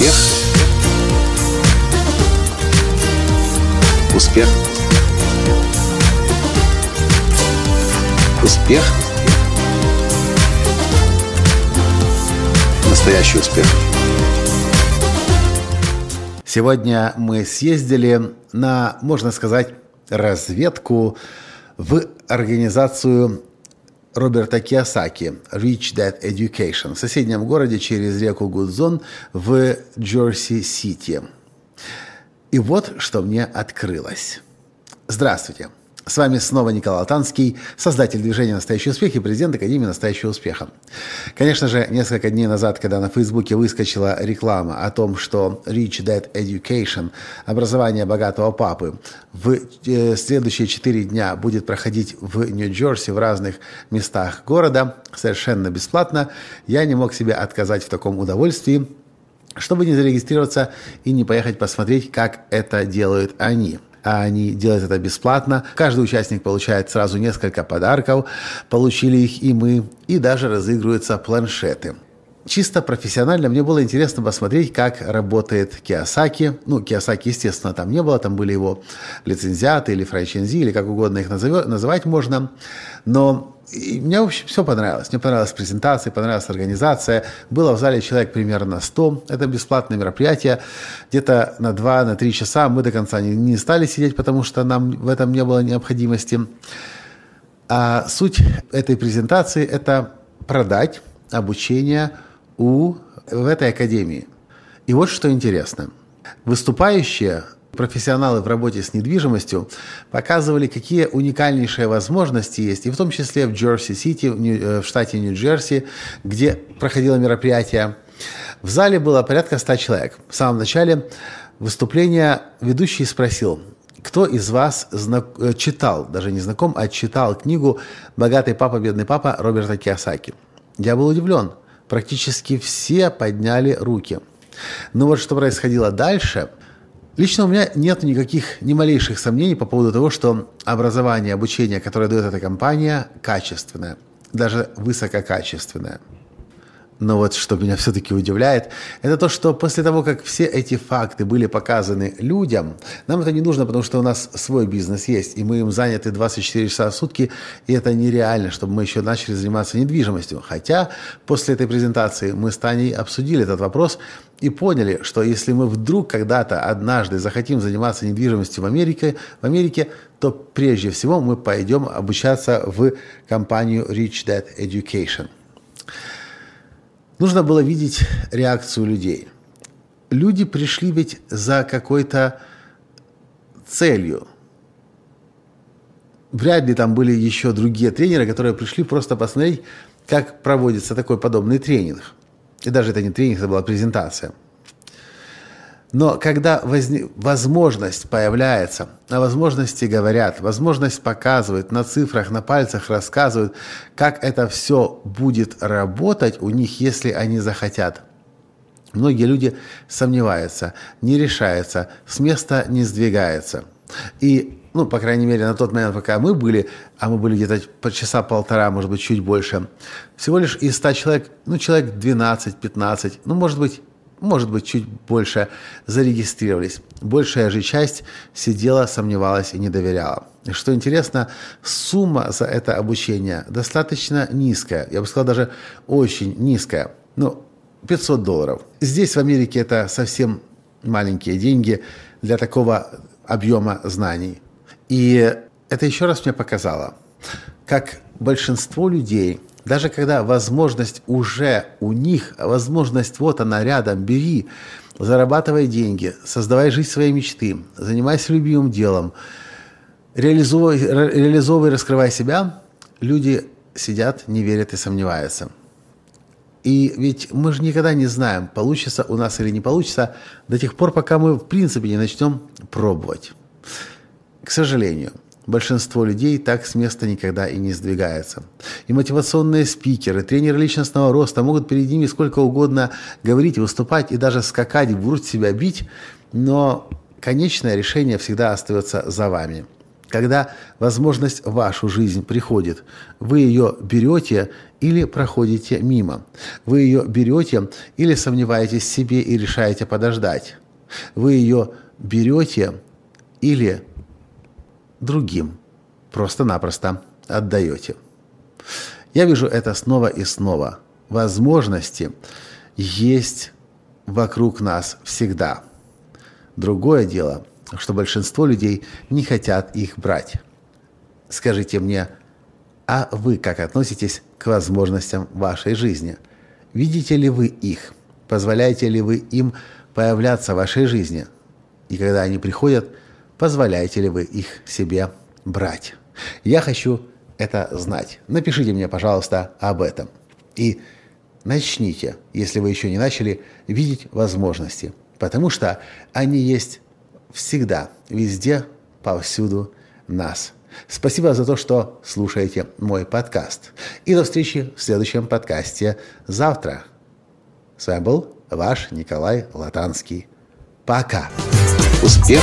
Успех. Успех. Успех. Настоящий успех. Сегодня мы съездили на, можно сказать, разведку в организацию Роберта Киосаки «Reach That Education» в соседнем городе через реку Гудзон в Джерси-Сити. И вот что мне открылось. Здравствуйте. С вами снова Николай Алтанский, создатель движения «Настоящий успех» и президент Академии «Настоящего успеха». Конечно же, несколько дней назад, когда на Фейсбуке выскочила реклама о том, что Reach That Education, образование богатого папы, в э, следующие четыре дня будет проходить в Нью-Джерси, в разных местах города, совершенно бесплатно, я не мог себе отказать в таком удовольствии, чтобы не зарегистрироваться и не поехать посмотреть, как это делают они – а они делают это бесплатно. Каждый участник получает сразу несколько подарков, получили их и мы, и даже разыгрываются планшеты. Чисто профессионально мне было интересно посмотреть, как работает Киосаки. Ну, Киосаки, естественно, там не было, там были его лицензиаты или франчайзи, или как угодно их назовет, называть можно. Но и мне, в общем, все понравилось. Мне понравилась презентация, понравилась организация. Было в зале человек примерно 100. Это бесплатное мероприятие. Где-то на 2-3 на 3 часа мы до конца не, не стали сидеть, потому что нам в этом не было необходимости. А суть этой презентации – это продать обучение у, в этой академии. И вот что интересно. Выступающие профессионалы в работе с недвижимостью показывали, какие уникальнейшие возможности есть, и в том числе в Джерси-Сити, э, в штате Нью-Джерси, где проходило мероприятие. В зале было порядка 100 человек. В самом начале выступления ведущий спросил, кто из вас знак... Э, читал, даже не знаком, а читал книгу «Богатый папа, бедный папа» Роберта Киосаки? Я был удивлен. Практически все подняли руки. Но вот что происходило дальше – Лично у меня нет никаких, ни малейших сомнений по поводу того, что образование, обучение, которое дает эта компания, качественное, даже высококачественное. Но вот что меня все-таки удивляет, это то, что после того, как все эти факты были показаны людям, нам это не нужно, потому что у нас свой бизнес есть, и мы им заняты 24 часа в сутки, и это нереально, чтобы мы еще начали заниматься недвижимостью. Хотя после этой презентации мы с Таней обсудили этот вопрос и поняли, что если мы вдруг когда-то однажды захотим заниматься недвижимостью в Америке, в Америке, то прежде всего мы пойдем обучаться в компанию Rich Dad Education – Нужно было видеть реакцию людей. Люди пришли ведь за какой-то целью. Вряд ли там были еще другие тренеры, которые пришли просто посмотреть, как проводится такой подобный тренинг. И даже это не тренинг, это была презентация – но когда возне... возможность появляется, о возможности говорят, возможность показывают, на цифрах, на пальцах рассказывают, как это все будет работать у них, если они захотят. Многие люди сомневаются, не решаются, с места не сдвигаются. И, ну, по крайней мере, на тот момент, пока мы были, а мы были где-то по часа полтора, может быть, чуть больше, всего лишь из 100 человек, ну, человек 12-15, ну, может быть, может быть, чуть больше зарегистрировались. Большая же часть сидела, сомневалась и не доверяла. И что интересно, сумма за это обучение достаточно низкая. Я бы сказал, даже очень низкая. Ну, 500 долларов. Здесь, в Америке, это совсем маленькие деньги для такого объема знаний. И это еще раз мне показало, как большинство людей – даже когда возможность уже у них, возможность вот она рядом, бери, зарабатывай деньги, создавай жизнь своей мечты, занимайся любимым делом, реализовывай, реализовывай раскрывай себя, люди сидят, не верят и сомневаются. И ведь мы же никогда не знаем, получится у нас или не получится, до тех пор, пока мы в принципе не начнем пробовать. К сожалению – большинство людей так с места никогда и не сдвигается. И мотивационные спикеры, тренеры личностного роста могут перед ними сколько угодно говорить, выступать и даже скакать, в грудь себя бить, но конечное решение всегда остается за вами. Когда возможность в вашу жизнь приходит, вы ее берете или проходите мимо. Вы ее берете или сомневаетесь в себе и решаете подождать. Вы ее берете или другим просто-напросто отдаете. Я вижу это снова и снова. Возможности есть вокруг нас всегда. Другое дело, что большинство людей не хотят их брать. Скажите мне, а вы как относитесь к возможностям вашей жизни? Видите ли вы их? Позволяете ли вы им появляться в вашей жизни? И когда они приходят, позволяете ли вы их себе брать? Я хочу это знать. Напишите мне, пожалуйста, об этом. И начните, если вы еще не начали, видеть возможности. Потому что они есть всегда, везде, повсюду нас. Спасибо за то, что слушаете мой подкаст. И до встречи в следующем подкасте завтра. С вами был ваш Николай Латанский. Пока. Успех.